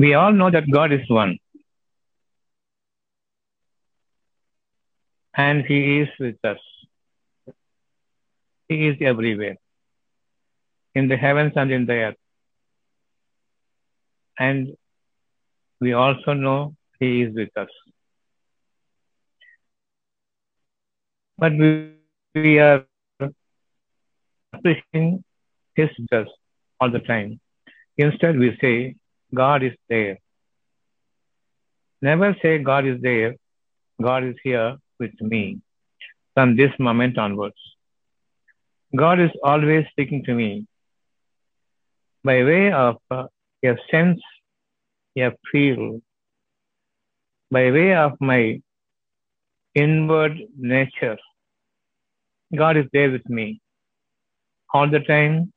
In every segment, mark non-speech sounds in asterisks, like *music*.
We all know that God is one. And He is with us. He is everywhere, in the heavens and in the earth. And we also know He is with us. But we, we are appreciating His just all the time. Instead, we say, God is there. Never say God is there. God is here with me from this moment onwards. God is always speaking to me by way of uh, a sense, a feel, by way of my inward nature. God is there with me all the time,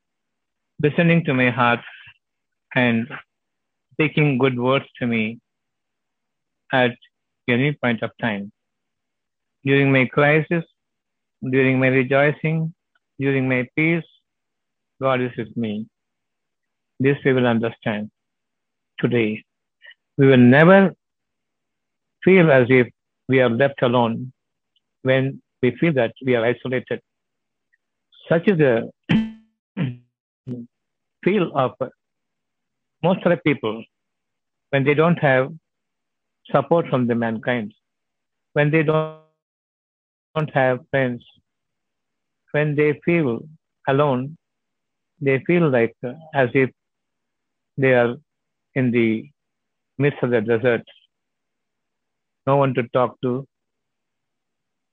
listening to my heart and speaking good words to me at any point of time. During my crisis, during my rejoicing, during my peace, God is with me. This we will understand today. We will never feel as if we are left alone when we feel that we are isolated. Such is the *clears throat* feel of most of the people when they don't have support from the mankind, when they don't, don't have friends, when they feel alone, they feel like uh, as if they are in the midst of the desert. No one to talk to,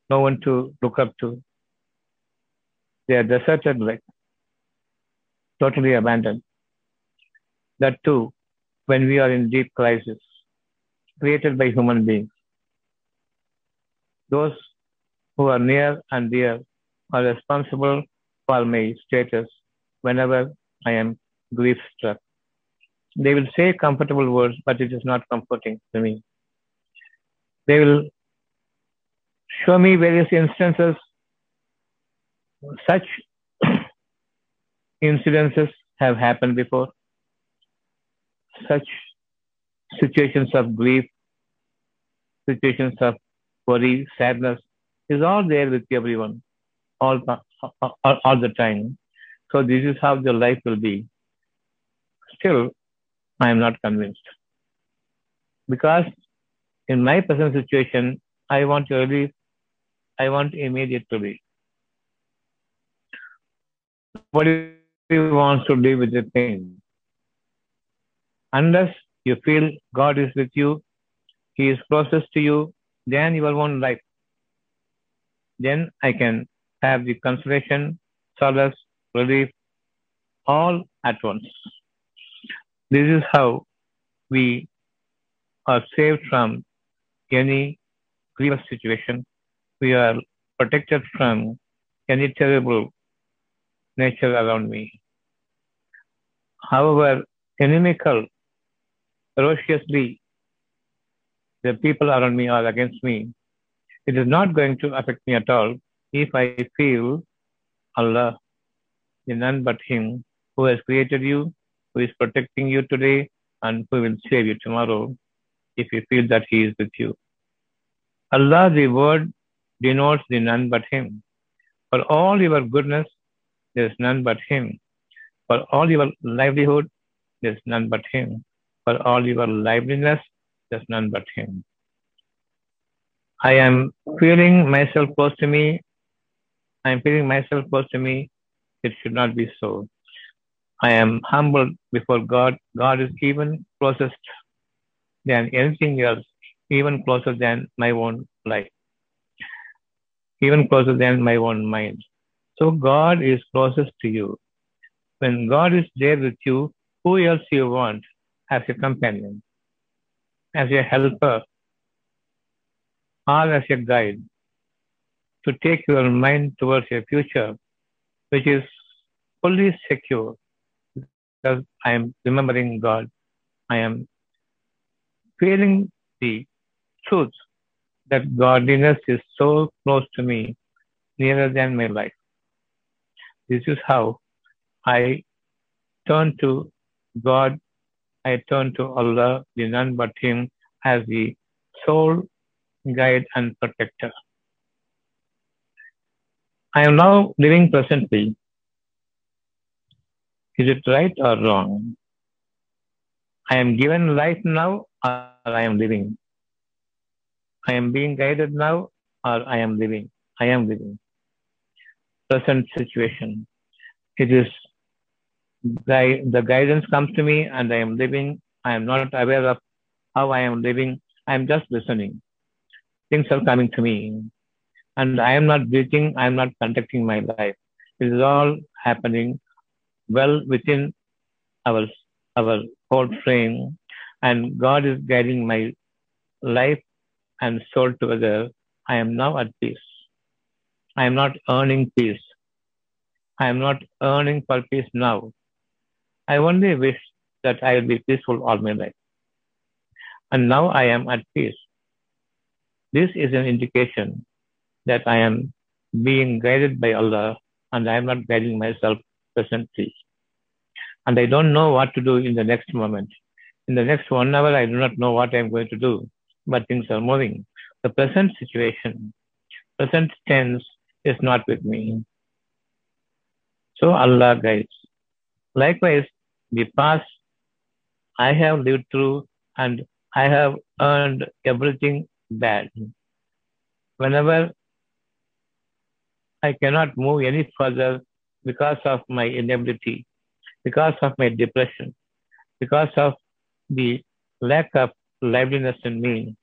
no one to look up to. They are deserted, like totally abandoned. That too, when we are in deep crisis, created by human beings. Those who are near and dear are responsible for my status whenever I am grief struck. They will say comfortable words, but it is not comforting to me. They will show me various instances. Such *coughs* incidences have happened before. Such situations of grief, situations of worry, sadness is all there with everyone, all, all, all the time. So this is how the life will be. Still, I am not convinced. Because in my present situation, I want relief, I want immediate relief. Nobody wants to live with the pain. Unless you feel God is with you, He is closest to you than your own life. Then I can have the consolation, solace, relief, all at once. This is how we are saved from any grievous situation. We are protected from any terrible nature around me. However, inimical, ferociously, the people around me are against me. It is not going to affect me at all if I feel Allah is none but Him who has created you, who is protecting you today, and who will save you tomorrow if you feel that He is with you. Allah, the word, denotes the none but Him. For all your goodness, there is none but Him. For all your livelihood, there is none but Him. For all your liveliness, there is none but Him. I am feeling myself close to me. I am feeling myself close to me. It should not be so. I am humbled before God. God is even closest than anything else, even closer than my own life, even closer than my own mind. So God is closest to you. When God is there with you, who else you want as a companion, as a helper, or as a guide to take your mind towards a future which is fully secure because I am remembering God. I am feeling the truth that godliness is so close to me, nearer than my life. This is how I turn to God I turn to Allah, the none but Him, as the sole guide and protector. I am now living presently. Is it right or wrong? I am given life now or I am living. I am being guided now or I am living. I am living. Present situation. It is gui- the guidance comes to me and I am living. I am not aware of how I am living. I am just listening. Things are coming to me. And I am not breathing. I am not conducting my life. It is all happening well within our, our whole frame. And God is guiding my life and soul together. I am now at peace. I am not earning peace. I am not earning for peace now. I only wish that I will be peaceful all my life. And now I am at peace. This is an indication that I am being guided by Allah and I am not guiding myself presently. And I don't know what to do in the next moment. In the next one hour, I do not know what I am going to do, but things are moving. The present situation, present tense is not with me. So Allah guides. Likewise, the past I have lived through and I have earned everything bad. Whenever I cannot move any further because of my inability, because of my depression, because of the lack of liveliness in me,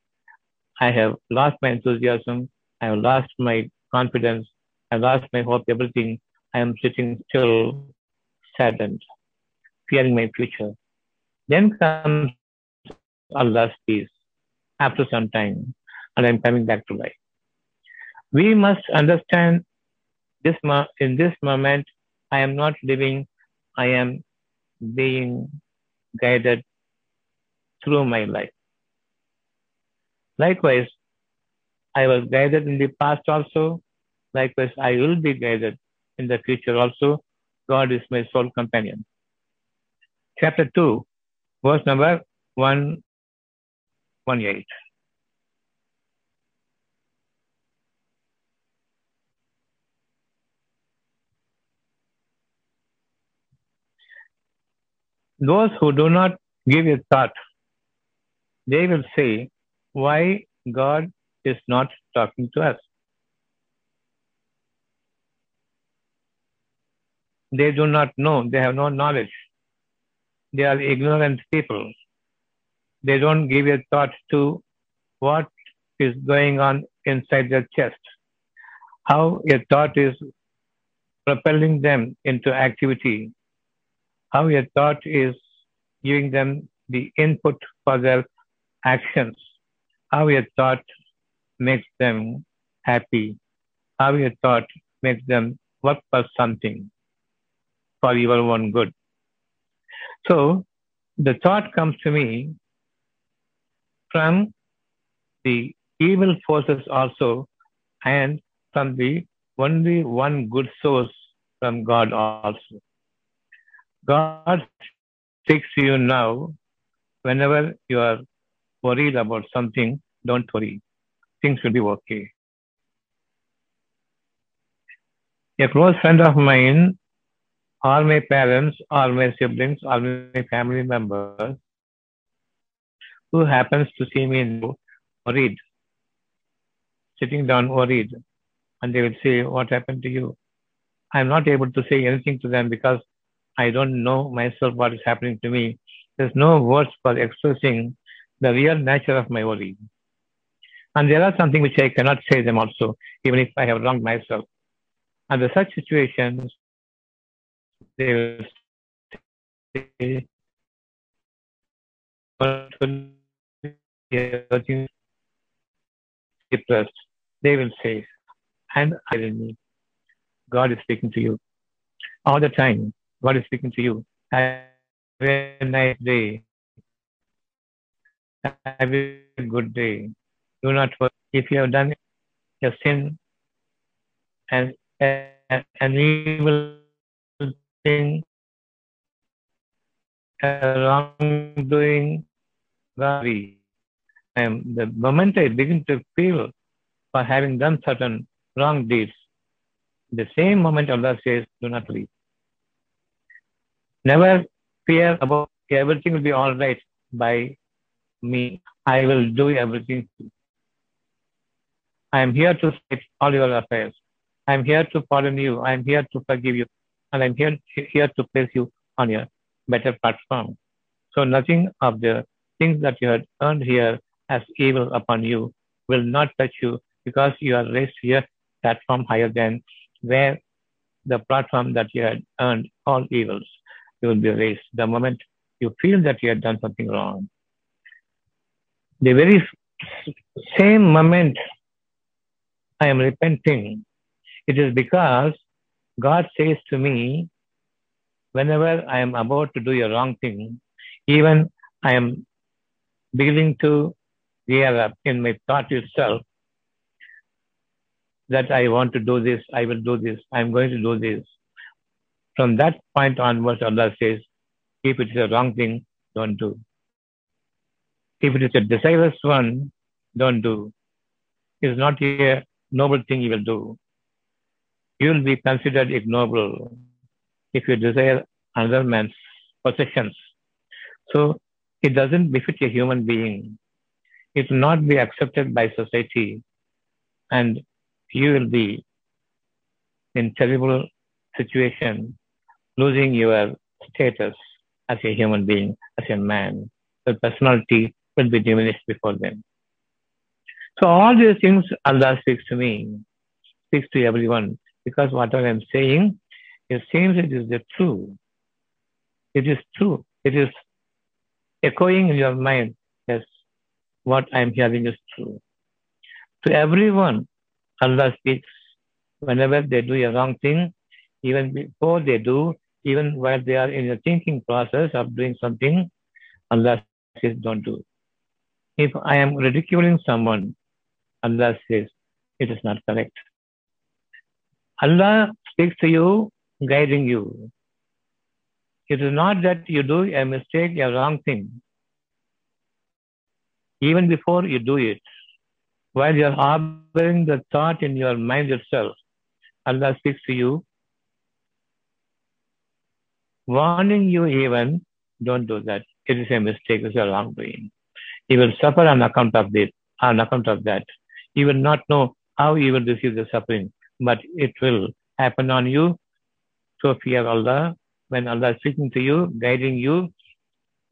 I have lost my enthusiasm, I have lost my confidence, I have lost my hope, everything. I am sitting still, saddened, fearing my future. Then comes Allah's peace after some time, and I'm coming back to life. We must understand this mo- in this moment, I am not living, I am being guided through my life. Likewise, I was guided in the past also. Likewise, I will be guided in the future also. God is my sole companion. Chapter 2, verse number 118. Those who do not give a thought, they will say, Why God is not talking to us? They do not know, they have no knowledge. They are ignorant people. They don't give a thought to what is going on inside their chest, how a thought is propelling them into activity, how a thought is giving them the input for their actions, how a thought makes them happy, how a thought makes them work for something for your own good. So the thought comes to me from the evil forces also and from the only one good source from God also. God takes you now. Whenever you are worried about something, don't worry. Things will be okay. A close friend of mine, all my parents, all my siblings, all my family members, who happens to see me worried, sitting down worried, and they will say, What happened to you? I'm not able to say anything to them because I don't know myself what is happening to me. There's no words for expressing the real nature of my worry. And there are something which I cannot say them also, even if I have wronged myself. Under such situations, they will say, depressed. They will say, and I will me. God is speaking to you. All the time, God is speaking to you. Have a nice day. Have a good day. Do not worry. If you have done a sin and and, an evil a wrongdoing, worry. Am the moment I begin to feel for having done certain wrong deeds, the same moment Allah says, do not leave. Never fear about everything will be all right by me. I will do everything. I am here to set all your affairs. I am here to pardon you. I am here to forgive you. And I am here, here to place you on your better platform. So nothing of the things that you had earned here as evil upon you will not touch you because you are raised here platform higher than where the platform that you had earned all evils. You will be raised the moment you feel that you had done something wrong. The very same moment I am repenting, it is because God says to me, whenever I am about to do a wrong thing, even I am beginning to gear up in my thought itself that I want to do this, I will do this, I am going to do this. From that point onwards, Allah says, if it is a wrong thing, don't do. If it is a desirous one, don't do. It is not a noble thing you will do. You will be considered ignoble if you desire another man's possessions. So it doesn't befit a human being. It will not be accepted by society. And you will be in terrible situation, losing your status as a human being, as a man. Your personality will be diminished before them. So all these things Allah speaks to me, speaks to everyone, because whatever I'm saying it seems it is the true. It is true. It is echoing in your mind. Yes, what I am hearing is true. To everyone, Allah speaks whenever they do a wrong thing, even before they do, even while they are in the thinking process of doing something, Allah says, don't do. If I am ridiculing someone, Allah says, it is not correct. Allah speaks to you guiding you. It is not that you do a mistake, a wrong thing. Even before you do it, while you are harboring the thought in your mind itself, Allah speaks to you, warning you even, don't do that. It is a mistake, it is a wrongdoing. You will suffer on account of this, on account of that. You will not know how you will receive the suffering, but it will happen on you so fear Allah. When Allah is speaking to you, guiding you,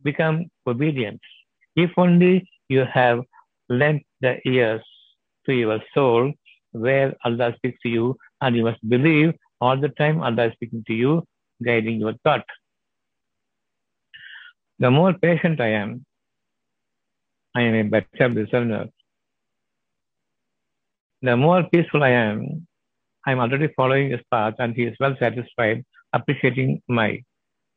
become obedient. If only you have lent the ears to your soul where Allah speaks to you, and you must believe all the time Allah is speaking to you, guiding your thought. The more patient I am, I am a better listener. The more peaceful I am, I'm already following his path and he is well satisfied, appreciating my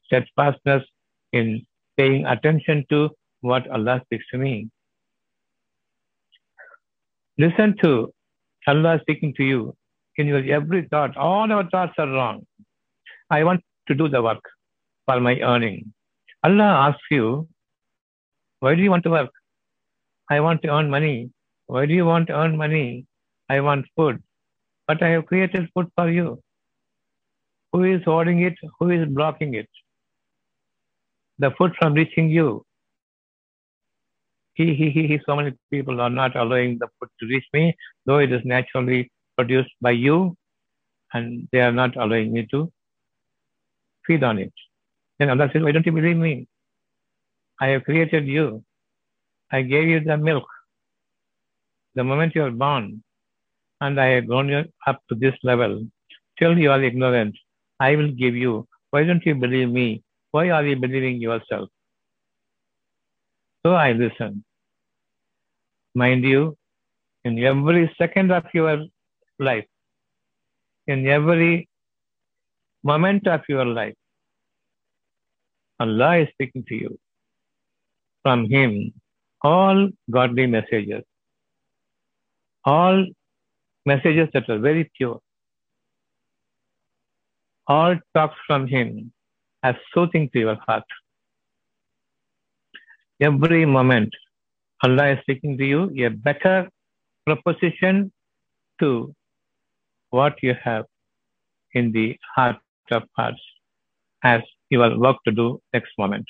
steadfastness in paying attention to what Allah speaks to me. Listen to Allah speaking to you in your every thought. All our thoughts are wrong. I want to do the work for my earning. Allah asks you, why do you want to work? I want to earn money. Why do you want to earn money? I want food but I have created food for you. Who is holding it? Who is blocking it? The food from reaching you. He, he, he, he, so many people are not allowing the food to reach me, though it is naturally produced by you, and they are not allowing me to feed on it. Then Allah says, Why don't you believe me? I have created you. I gave you the milk. The moment you are born, and I have grown up to this level. You are ignorant. I will give you. Why don't you believe me? Why are you believing yourself? So I listen. Mind you, in every second of your life, in every moment of your life, Allah is speaking to you. From Him, all godly messages, all messages that were very pure. All talks from him as soothing to your heart. Every moment, Allah is speaking to you a better proposition to what you have in the heart of hearts as your work to do next moment.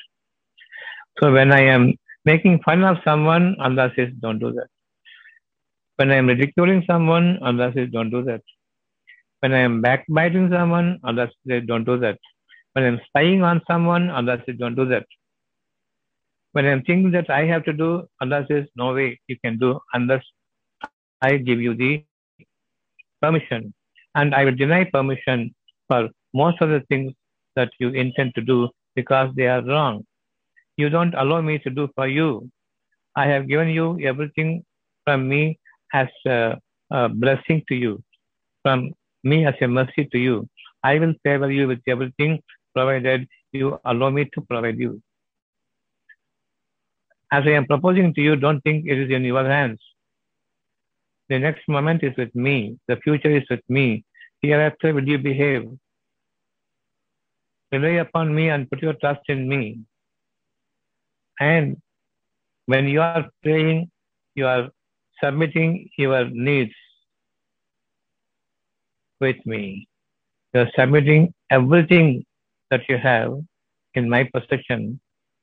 So when I am making fun of someone, Allah says, don't do that. When I am ridiculing someone, Allah says, don't do that. When I am backbiting someone, Allah says, don't do that. When I am spying on someone, Allah says, don't do that. When I am thinking that I have to do, Allah says, no way you can do unless I give you the permission. And I will deny permission for most of the things that you intend to do because they are wrong. You don't allow me to do for you. I have given you everything from me as a, a blessing to you, from me as a mercy to you. I will favor you with everything provided you allow me to provide you. As I am proposing to you, don't think it is in your hands. The next moment is with me. The future is with me. Hereafter will you behave. Rely upon me and put your trust in me. And when you are praying, you are submitting your needs with me. You are submitting everything that you have in my possession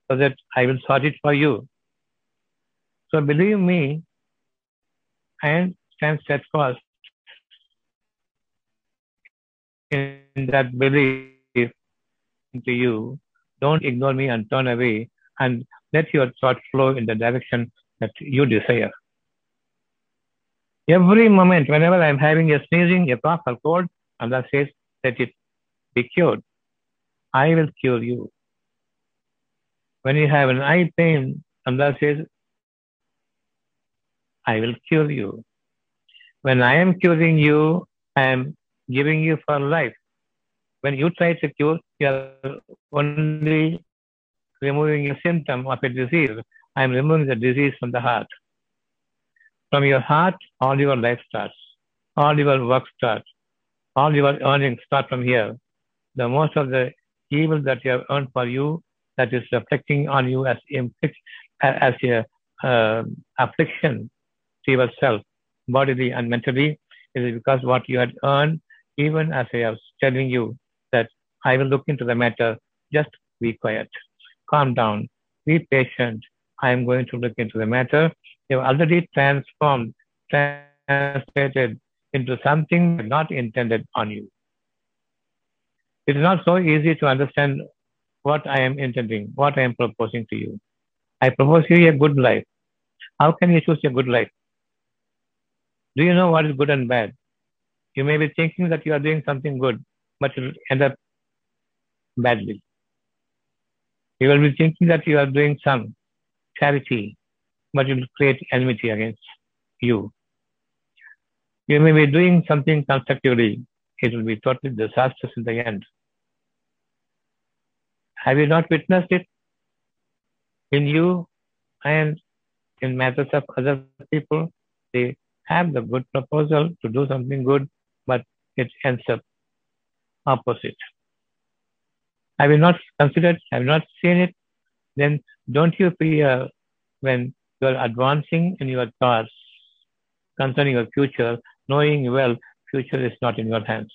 so that I will sort it for you. So believe me and stand steadfast in that belief into you. Don't ignore me and turn away and let your thought flow in the direction that you desire. Every moment, whenever I'm having a sneezing, a cough or cold, Allah says, let it be cured. I will cure you. When you have an eye pain, Allah says, I will cure you. When I am curing you, I am giving you for life. When you try to cure, you are only removing a symptom of a disease. I am removing the disease from the heart. From your heart, all your life starts. All your work starts. All your earnings start from here. The most of the evil that you have earned for you, that is reflecting on you as, as a uh, affliction to yourself, bodily and mentally, is because what you had earned, even as I was telling you that I will look into the matter, just be quiet, calm down, be patient. I am going to look into the matter. You have already transformed, translated into something not intended on you. It is not so easy to understand what I am intending, what I am proposing to you. I propose you a good life. How can you choose a good life? Do you know what is good and bad? You may be thinking that you are doing something good, but it will end up badly. You will be thinking that you are doing some charity, but it will create enmity against you. You may be doing something constructively, it will be totally disastrous in the end. Have you not witnessed it in you and in matters of other people? They have the good proposal to do something good, but it ends up opposite. Have you not considered, have you not seen it? Then don't you fear when you are advancing in your thoughts concerning your future, knowing well future is not in your hands.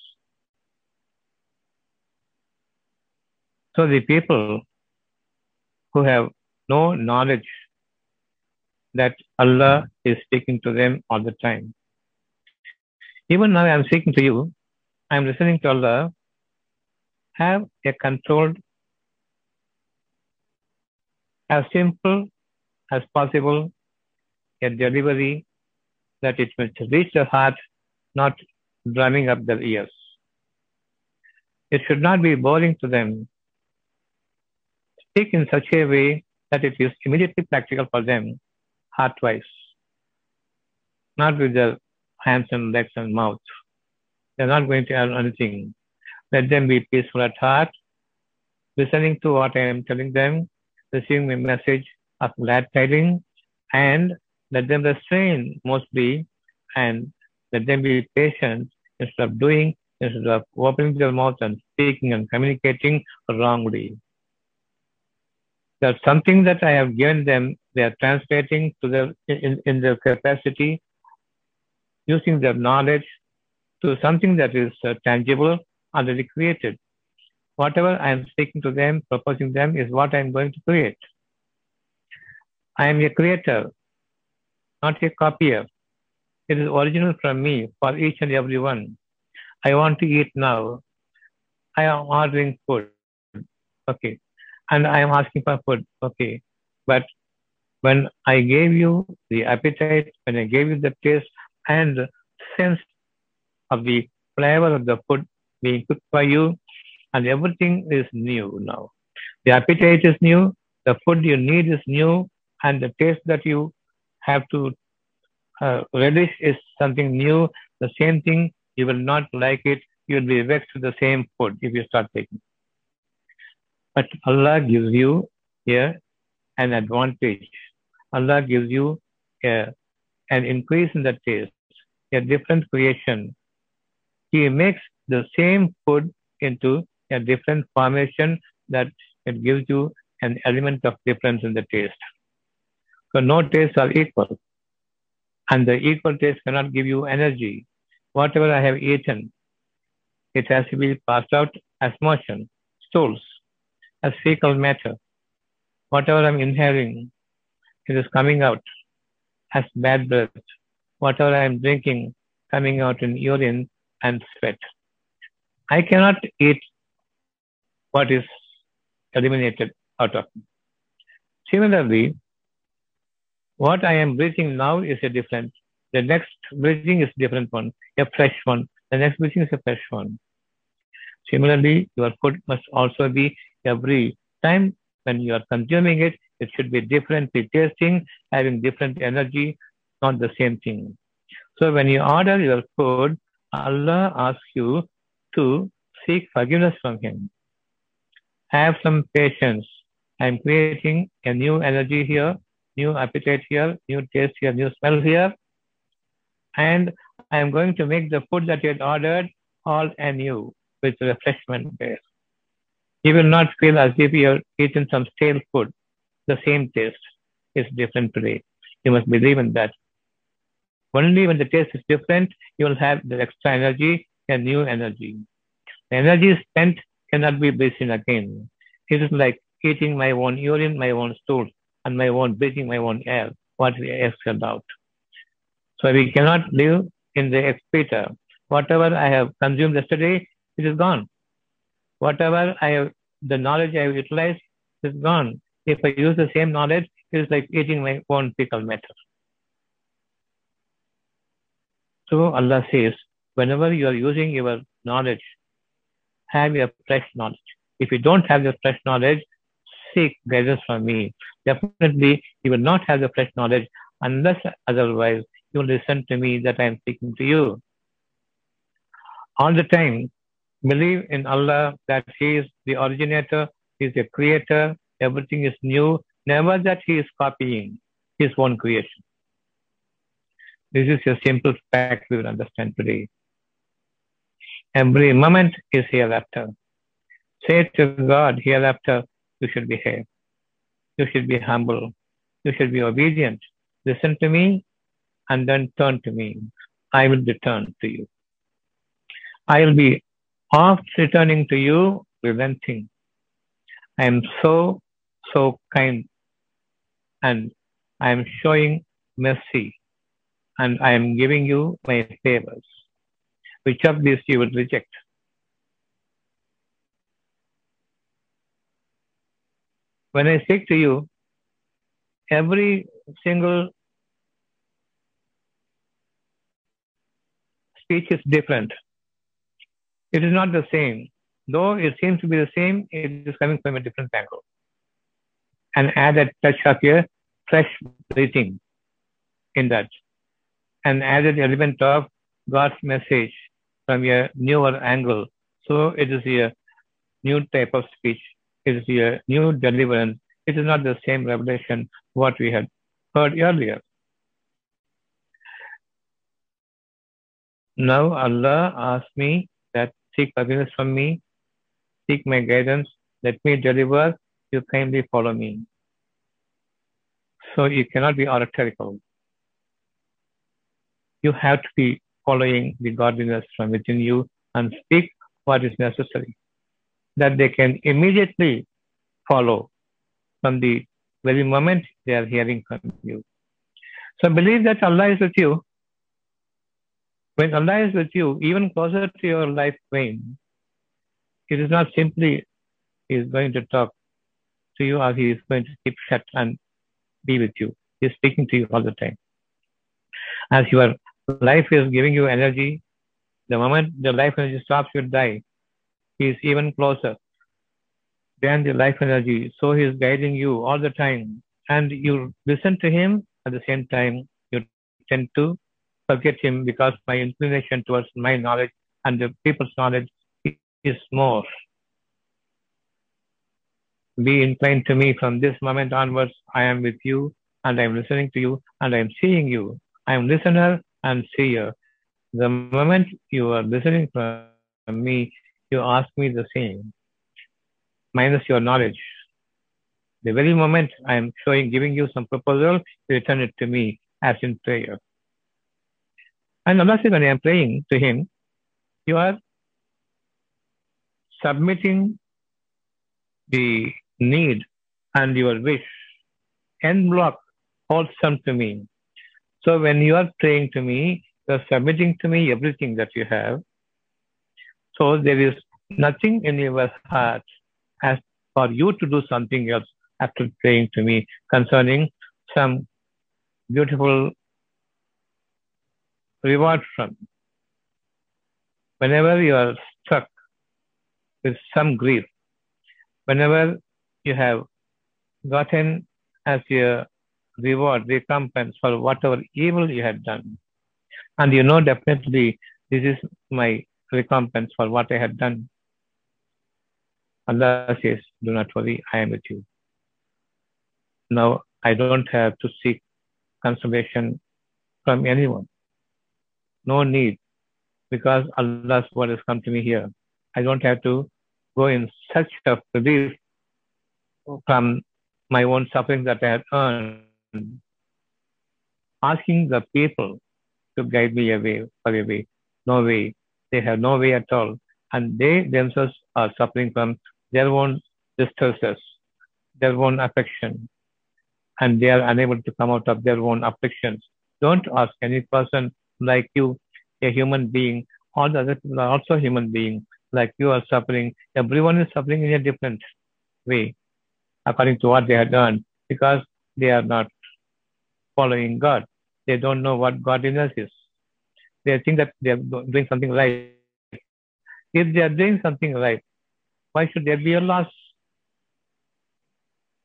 So the people who have no knowledge that Allah is speaking to them all the time. Even now I am speaking to you, I am listening to Allah. Have a controlled, as simple as possible, a delivery that it must reach the heart, not drumming up their ears. It should not be boring to them. Speak in such a way that it is immediately practical for them, heart-wise, not with their hands and legs and mouth. They're not going to earn anything. Let them be peaceful at heart, listening to what I am telling them, receiving a message of glad tidings, and let them restrain mostly and let them be patient instead of doing, instead of opening their mouth and speaking and communicating wrongly. There's something that I have given them, they are translating to their in, in their capacity, using their knowledge to something that is uh, tangible, already created. Whatever I am speaking to them, proposing them, is what I am going to create. I am a creator, not a copier. It is original from me for each and every one. I want to eat now. I am ordering food. Okay. And I am asking for food. Okay. But when I gave you the appetite, when I gave you the taste and sense of the flavor of the food being cooked by you, and everything is new now. The appetite is new, the food you need is new, and the taste that you have to uh, relish is something new. The same thing you will not like it. You will be vexed with the same food if you start taking. But Allah gives you here an advantage. Allah gives you a, an increase in the taste, a different creation. He makes the same food into a different formation that it gives you an element of difference in the taste. So no tastes are equal. And the equal taste cannot give you energy whatever I have eaten, it has to be passed out as motion, stools, as fecal matter. Whatever I'm inhaling, it is coming out as bad breath. Whatever I am drinking, coming out in urine and sweat. I cannot eat what is eliminated out of me. Similarly, what I am breathing now is a different the next breathing is a different one, a fresh one. The next breathing is a fresh one. Similarly, your food must also be every time when you are consuming it, it should be differently tasting, having different energy, not the same thing. So when you order your food, Allah asks you to seek forgiveness from Him. Have some patience. I am creating a new energy here, new appetite here, new taste here, new smell here and I am going to make the food that you had ordered all anew with refreshment base. You will not feel as if you're eating some stale food. The same taste is different today. You must believe in that. Only when the taste is different, you will have the extra energy and new energy. The energy is spent cannot be breathed again. It is like eating my own urine, my own stool, and my own breathing my own air, what we exhaled out. So we cannot live in the excreta. Whatever I have consumed yesterday, it is gone. Whatever I have, the knowledge I have utilized is gone. If I use the same knowledge, it is like eating my own fecal matter. So Allah says, whenever you are using your knowledge, have your fresh knowledge. If you don't have the fresh knowledge, seek guidance from me. Definitely, you will not have the fresh knowledge unless otherwise you listen to me that I am speaking to you. All the time, believe in Allah that He is the originator, He is the creator, everything is new, never that He is copying His own creation. This is a simple fact we will understand today. Every moment is hereafter. Say to God, hereafter you should behave. You should be humble. You should be obedient. Listen to me and then turn to me. I will return to you. I will be oft returning to you, relenting. I am so, so kind and I am showing mercy and I am giving you my favors. Which of these you will reject? When I speak to you, every single speech is different. It is not the same. Though it seems to be the same, it is coming from a different angle. And add a touch of a fresh breathing in that. And add an element of God's message from a newer angle. So it is a new type of speech. It is a new deliverance. It is not the same revelation what we had heard earlier. Now Allah asked me that seek forgiveness from me, seek my guidance, let me deliver, you kindly follow me. So you cannot be oratorical. You have to be following the godliness from within you and speak what is necessary. That they can immediately follow from the very moment they are hearing from you. So believe that Allah is with you. When Allah is with you, even closer to your life vein, it is not simply He is going to talk to you or He is going to keep shut and be with you. He is speaking to you all the time. As your life is giving you energy, the moment the life energy stops, you die. He is even closer than the life energy. So he is guiding you all the time. And you listen to him at the same time, you tend to forget him because my inclination towards my knowledge and the people's knowledge is more. Be inclined to me from this moment onwards. I am with you and I am listening to you and I am seeing you. I am listener and seer. The moment you are listening from me, you ask me the same, minus your knowledge. The very moment I am showing, giving you some proposal, you return it to me as in prayer. And says, when I am praying to Him, you are submitting the need and your wish en bloc wholesome to me. So when you are praying to me, you are submitting to me everything that you have. So there is nothing in your heart as for you to do something else after praying to me concerning some beautiful reward from. Whenever you are struck with some grief, whenever you have gotten as your reward, recompense for whatever evil you had done, and you know definitely this is my recompense for what I had done. Allah says, Do not worry, I am with you. Now I don't have to seek consolation from anyone. No need, because Allah's word has come to me here. I don't have to go in search of relief from my own suffering that I had earned, Hmm. asking the people to guide me away for a way. No way. They have no way at all. And they themselves are suffering from their own distresses, their own affection, and they are unable to come out of their own afflictions. Don't ask any person like you, a human being. All the other people are also human beings, like you are suffering. Everyone is suffering in a different way, according to what they have done, because they are not following God. They don't know what godliness is. They think that they are doing something right. If they are doing something right, why should there be a loss?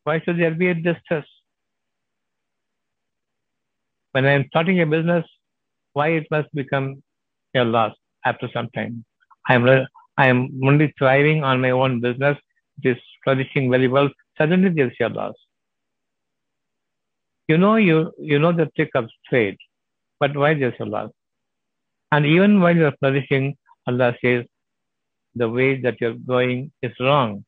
Why should there be a distress? When I am starting a business, why it must become a loss after some time? I am I am only thriving on my own business. It is flourishing very well. Suddenly there is a loss. You know you you know the trick of trade, but why there's a loss? And even while you are flourishing, Allah says the way that you're going is wrong.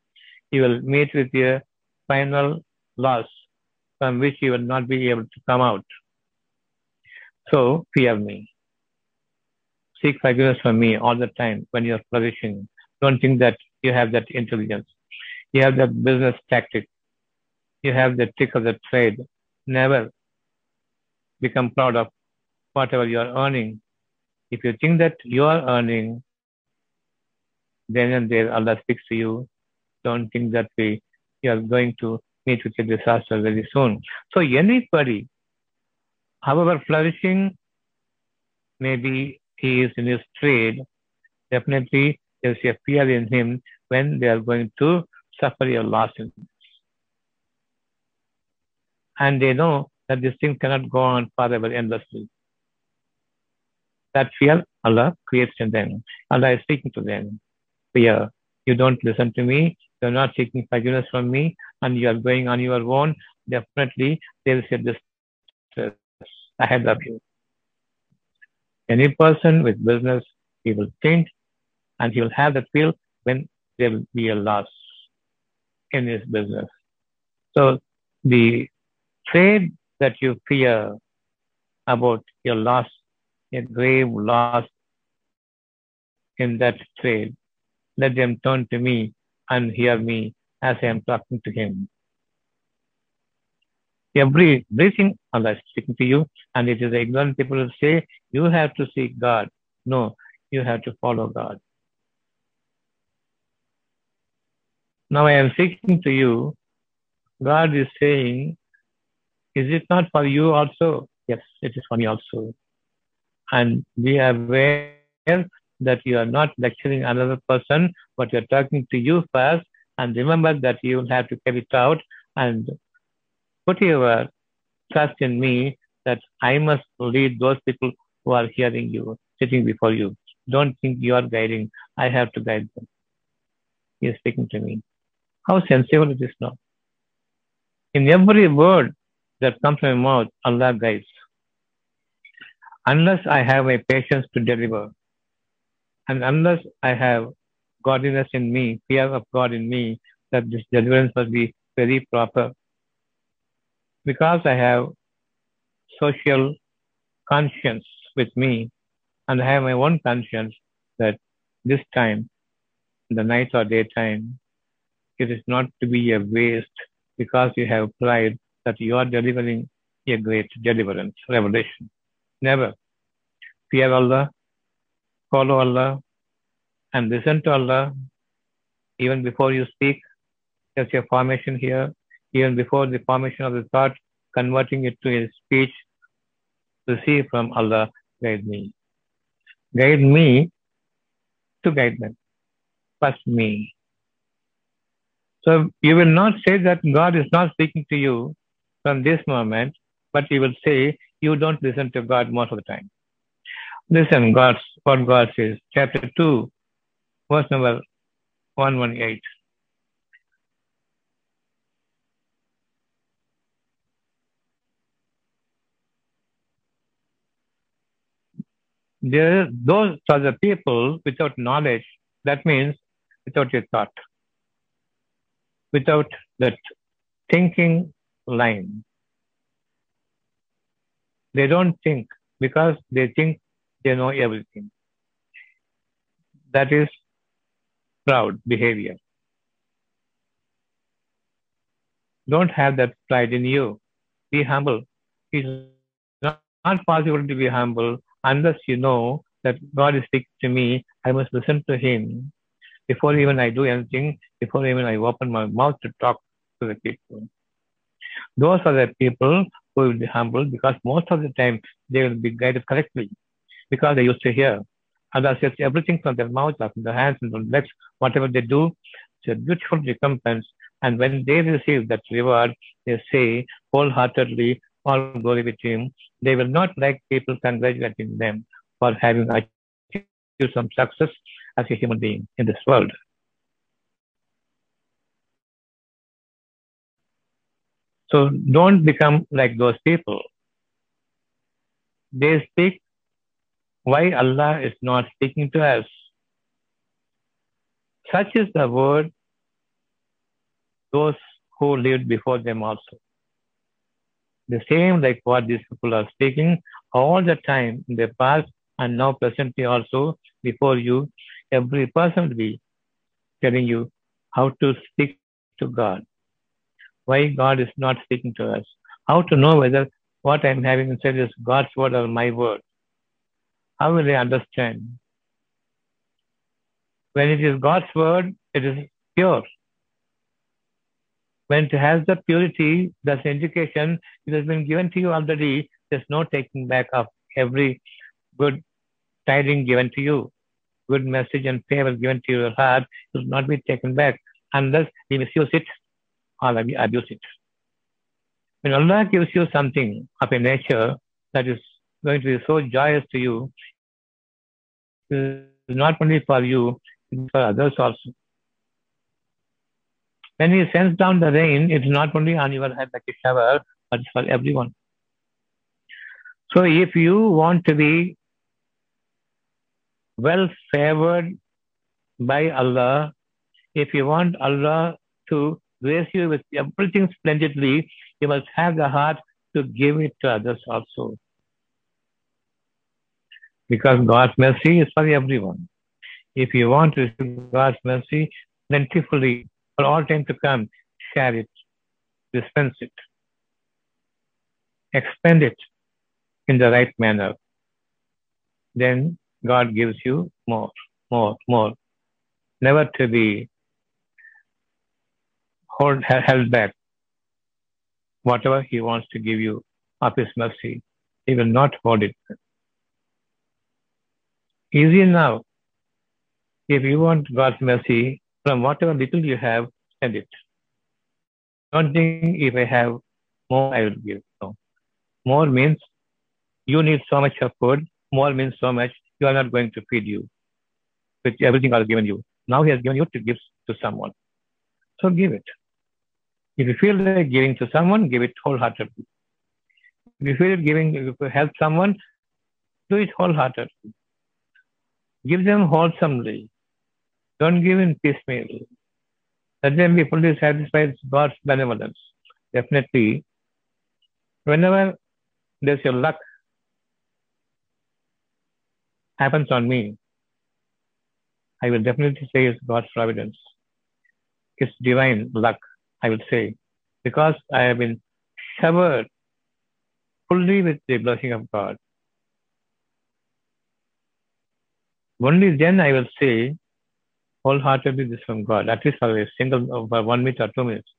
You will meet with your final loss from which you will not be able to come out. So fear me. Seek forgiveness from me all the time when you're flourishing. Don't think that you have that intelligence. You have that business tactic. You have the trick of the trade. Never become proud of whatever you are earning. If you think that you are earning, then and there Allah speaks to you. Don't think that way. You are going to meet with a disaster very soon. So anybody, however flourishing, maybe he is in his trade, definitely there's a fear in him when they are going to suffer a loss in and they know that this thing cannot go on forever endlessly. That fear Allah creates in them. Allah is speaking to them. Fear. You don't listen to me. You're not seeking forgiveness from me, and you are going on your own. Definitely, there is a distress ahead of you. Any person with business, he will think, and he will have that feel when there will be a loss in his business. So the trade that you fear about your loss, a grave loss in that trade. Let them turn to me and hear me as I am talking to him. Every breathing, Allah is speaking to you, and it is the ignorant people who say, You have to seek God. No, you have to follow God. Now I am speaking to you. God is saying, Is it not for you also? Yes, it is for me also. And be aware that you are not lecturing another person, but you are talking to you first. And remember that you will have to carry it out and put your trust in me that I must lead those people who are hearing you, sitting before you. Don't think you are guiding. I have to guide them. He is speaking to me. How sensible it is now. In every word that comes from my mouth, Allah guides. Unless I have a patience to deliver, and unless I have godliness in me, fear of God in me, that this deliverance must be very proper. Because I have social conscience with me, and I have my own conscience that this time, the night or daytime, it is not to be a waste because you have pride that you are delivering a great deliverance, revelation. Never. Fear Allah, follow Allah, and listen to Allah even before you speak. There's a formation here, even before the formation of the thought, converting it to a speech. Receive from Allah, guide me. Guide me to guide them. First me. So you will not say that God is not speaking to you from this moment, but you will say you don't listen to God most of the time. Listen, God's what God says, chapter 2, verse number 118. There, those are the people without knowledge. That means without your thought, without that thinking line. They don't think because they think they know everything. That is proud behavior. Don't have that pride in you. Be humble. It's not possible to be humble unless you know that God is speaking to me. I must listen to Him before even I do anything, before even I open my mouth to talk to the people. Those are the people who will be humble because most of the time they will be guided correctly because they used to hear. Allah says everything from their mouth, from their hands, and their legs, whatever they do, it's a beautiful recompense. And when they receive that reward, they say wholeheartedly, all glory with him. They will not like people congratulating them for having achieved some success as a human being in this world. So don't become like those people. They speak why Allah is not speaking to us. Such is the word those who lived before them also. The same like what these people are speaking all the time in the past and now presently also before you, every person will be telling you how to speak to God. Why God is not speaking to us. How to know whether what I'm having inside is God's word or my word. How will I understand? When it is God's word, it is pure. When it has the purity, that's education, it has been given to you already. There's no taking back of every good tiding given to you. Good message and favor given to your heart will not be taken back unless you misuse it abuse it. When Allah gives you something of a nature that is going to be so joyous to you, it is not only for you, it's for others also. When He sends down the rain, it's not only on your head like a shower, but it's for everyone. So if you want to be well favored by Allah, if you want Allah to grace you with everything splendidly, you must have the heart to give it to others also. Because God's mercy is for everyone. If you want to receive God's mercy plentifully for all time to come, share it, dispense it, expend it in the right manner. Then God gives you more, more, more. Never to be hold, held back. Whatever He wants to give you of His mercy, He will not hold it. Easy now. If you want God's mercy, from whatever little you have, spend it. Don't think if I have more, I will give. No. More means you need so much of food. More means so much you are not going to feed you with everything God has given you. Now He has given you to give to someone. So give it. If you feel like giving to someone, give it wholeheartedly. If you feel like giving help someone, do it wholeheartedly. Give them wholesomely. Don't give in piecemeal. Let them be fully satisfied with God's benevolence. Definitely, whenever there's your luck happens on me, I will definitely say it's God's providence. It's divine luck, I will say, because I have been showered fully with the blessing of God. Only then I will say wholeheartedly this from God, at least for a single for one minute or two minutes.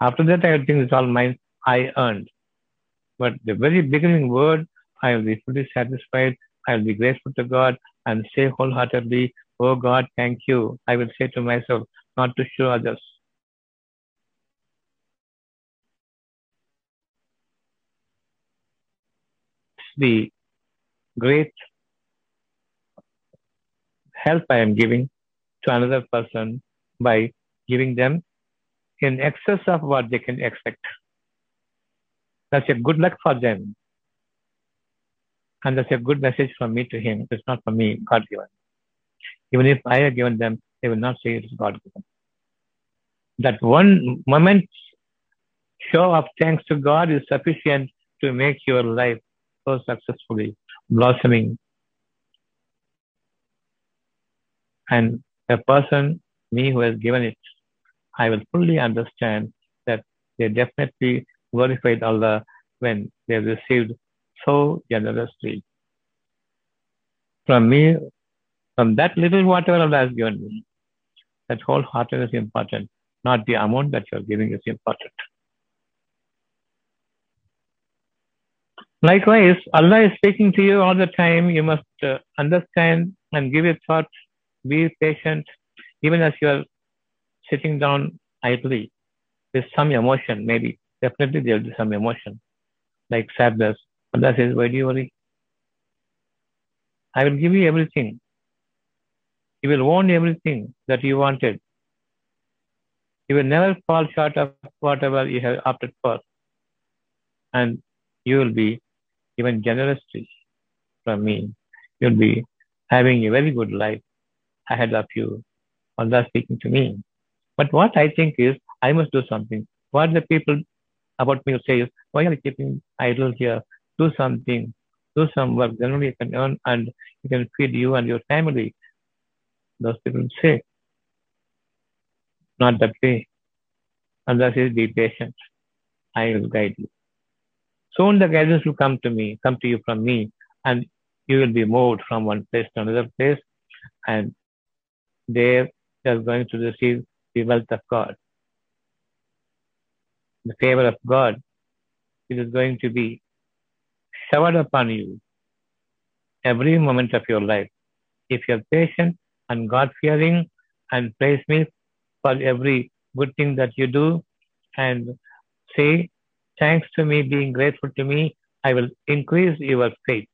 After that, I think it's all mine. I earned. But the very beginning word, I will be fully satisfied. I will be grateful to God and say wholeheartedly, Oh God, thank you. I will say to myself, not to show others. The great help I am giving to another person by giving them in excess of what they can expect. That's a good luck for them. And that's a good message from me to him. It's not for me, God given. Even if I have given them, they will not say it is God given. That one moment show of thanks to God is sufficient to make your life successfully blossoming. And the person, me who has given it, I will fully understand that they definitely glorified Allah when they received so generously. From me, from that little whatever Allah has given me, that wholeheartedness is important, not the amount that you are giving is important. Likewise, Allah is speaking to you all the time. You must uh, understand and give it thought. Be patient, even as you are sitting down idly with some emotion, maybe. Definitely there will be some emotion, like sadness. Allah says, Why do you worry? I will give you everything. You will want everything that you wanted. You will never fall short of whatever you have opted for. And you will be given generously from me. You'll be having a very good life ahead of you. Allah speaking to me. But what I think is, I must do something. What the people about me will say is, why are you keeping idle here? Do something. Do some work. Generally, you can earn and you can feed you and your family. Those people say, not that way. Allah says, be patient. I will guide you. Soon the guidance will come to me, come to you from me, and you will be moved from one place to another place, and there you are going to receive the wealth of God. The favor of God, it is going to be showered upon you every moment of your life. If you are patient and God fearing and praise me for every good thing that you do and say, thanks to me being grateful to me, I will increase your faith.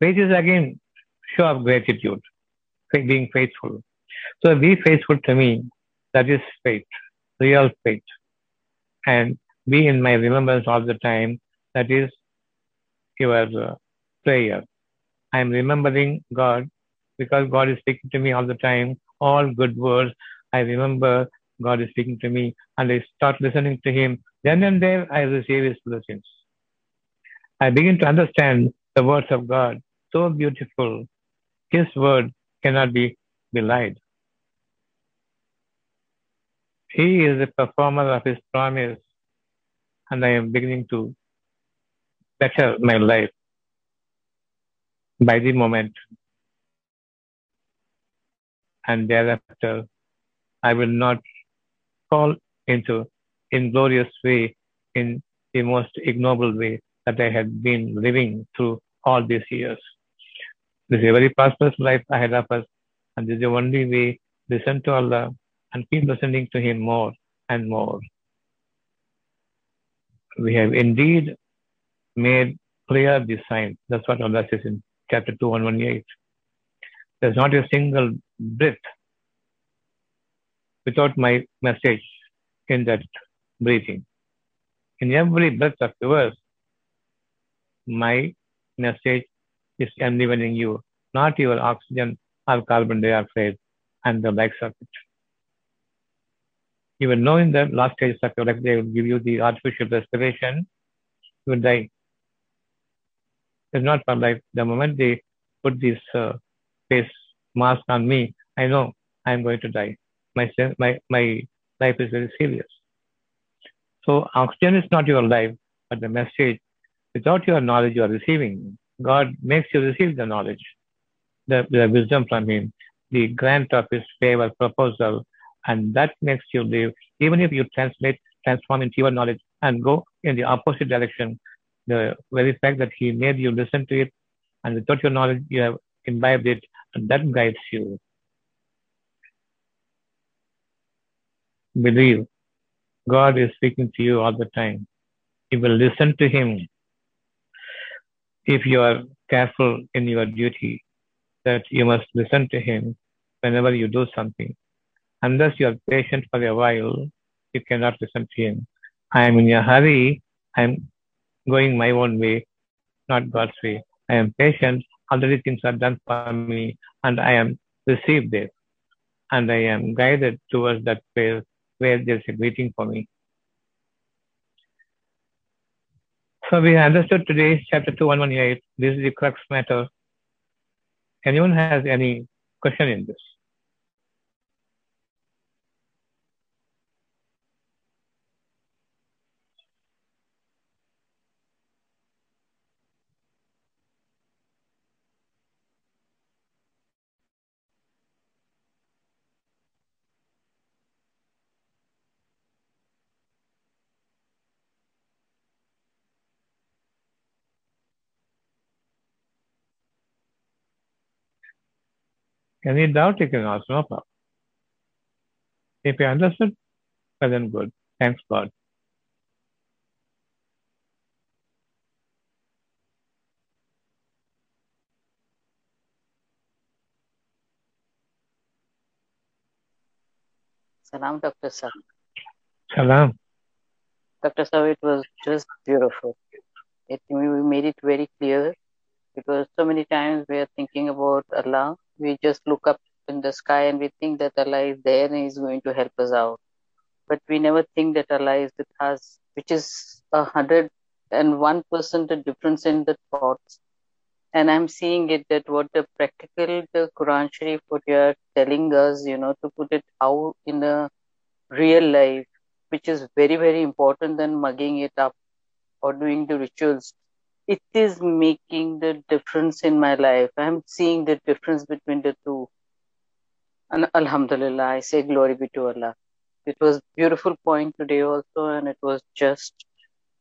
Faith is again show of gratitude, being faithful. So be faithful to me. That is faith, real faith. And be in my remembrance all the time. That is your uh, prayer. I am remembering God because God is speaking to me all the time. All good words. I remember God is speaking to me, and I start listening to Him. Then and there, I receive His blessings. I begin to understand the words of God. So beautiful. His word cannot be belied. He is the performer of His promise, and I am beginning to better my life by the moment. And thereafter, I will not fall into inglorious way in the most ignoble way that I had been living through all these years. This is a very prosperous life ahead of us, and this is the only way listen to Allah and keep listening to Him more and more. We have indeed made clear the sign. That's what Allah says in chapter 2, 118. There's not a single breath without my message in that breathing. In every breath of yours, my message is enlivening you, not your oxygen or carbon dioxide and the likes of it. You will know in the last stages of your life, they will give you the artificial respiration, you will die. It's not for life. The moment they put this uh, face mask on me, I know I'm going to die. My, my, my life is very serious. So oxygen is not your life, but the message, without your knowledge you are receiving, God makes you receive the knowledge, the, the wisdom from Him, the grant of His favor proposal, and that makes you live. Even if you translate, transform into your knowledge and go in the opposite direction, the very fact that He made you listen to it, and without your knowledge, you have imbibed it, and that guides you. Believe God is speaking to you all the time. You will listen to Him if you are careful in your duty, that you must listen to Him whenever you do something. Unless you are patient for a while, you cannot listen to Him. I am in a hurry. I am going my own way, not God's way. I am patient. Already things are done for me, and I am received there. And I am guided towards that place where there's a waiting for me. So we understood today chapter 2118. This is the crux matter. Anyone has any question in this? Any doubt you can ask, no problem. If you understood, well then good. Thanks God. Salam, Dr. Sir. Salam. Dr. Sir, it was just beautiful. It, we made it very clear because so many times we are thinking about Allah. We just look up in the sky and we think that Allah is there and is going to help us out. But we never think that Allah is with us, which is a hundred and one percent the difference in the thoughts. And I'm seeing it that what the practical the Quran Sharif what you are telling us, you know, to put it out in a real life, which is very, very important than mugging it up or doing the rituals. It is making the difference in my life. I'm seeing the difference between the two. And Alhamdulillah, I say glory be to Allah. It was beautiful point today also, and it was just,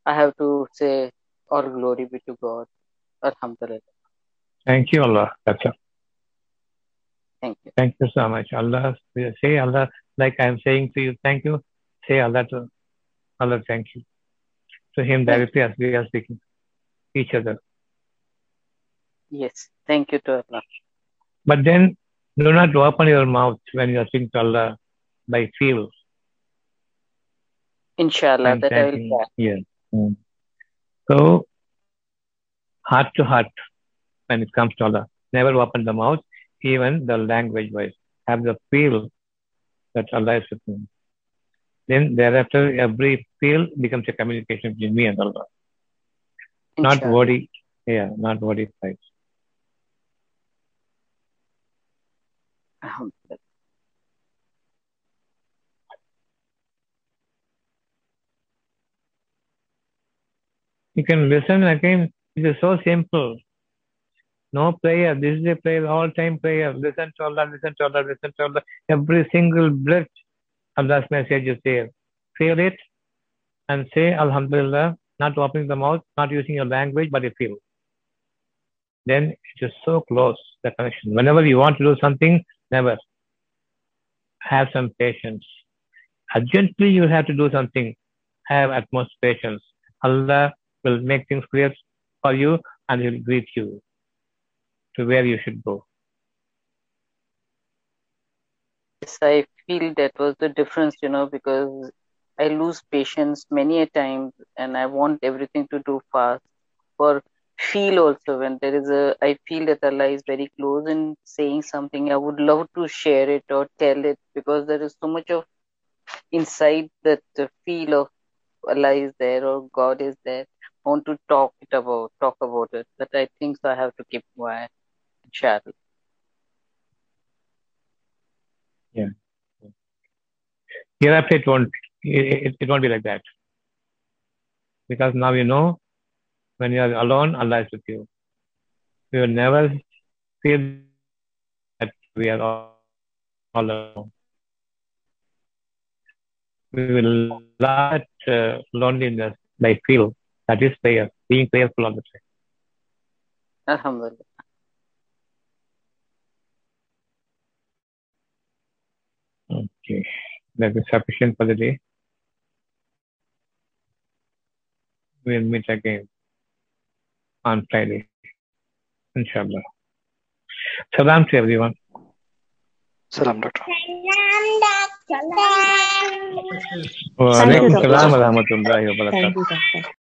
I have to say, all glory be to God. Alhamdulillah. Thank you, Allah. That's all. Thank you. Thank you so much. Allah, say Allah, like I am saying to you, thank you. Say Allah to Allah, thank you. To Him directly as we are speaking each other. Yes. Thank you to Allah. But then do not open your mouth when you are speaking to Allah by feel. Inshallah, and that I will try. Yes. Mm. So, heart to heart, when it comes to Allah, never open the mouth, even the language wise. Have the feel that Allah is with me. Then thereafter, every feel becomes a communication between me and Allah. Not Inshallah. wordy, yeah, not fights. Alhamdulillah. Um, you can listen again. It is so simple. No prayer. This is a prayer, all time prayer. Listen to Allah, listen to Allah, listen to Allah. Every single breath, Allah's message is there. Feel it and say Alhamdulillah, not opening the mouth, not using your language, but you feel. Then it is so close, the connection. Whenever you want to do something, never. Have some patience. Urgently, you have to do something. Have utmost patience. Allah will make things clear for you and He will greet you to where you should go. Yes, I feel that was the difference, you know, because I lose patience many a time and I want everything to do fast. Or feel also when there is a I feel that Allah is very close and saying something, I would love to share it or tell it because there is so much of inside that the feel of Allah is there or God is there. I want to talk it about talk about it. But I think so I have to keep quiet and share it. Hereafter, it won't, it, it won't be like that. Because now you know when you are alone, Allah is with you. You will never feel that we are all alone. We will let uh, loneliness by feel. That is prayer, being prayerful all the time. Alhamdulillah. Okay, that is sufficient for the day. We'll meet again on Friday, inshallah. Salam to everyone. Salam, Doctor. Wa Thank you, alaikum Doctor. salam wa rahmatullahi wa barakatuh. Thank you, doctor.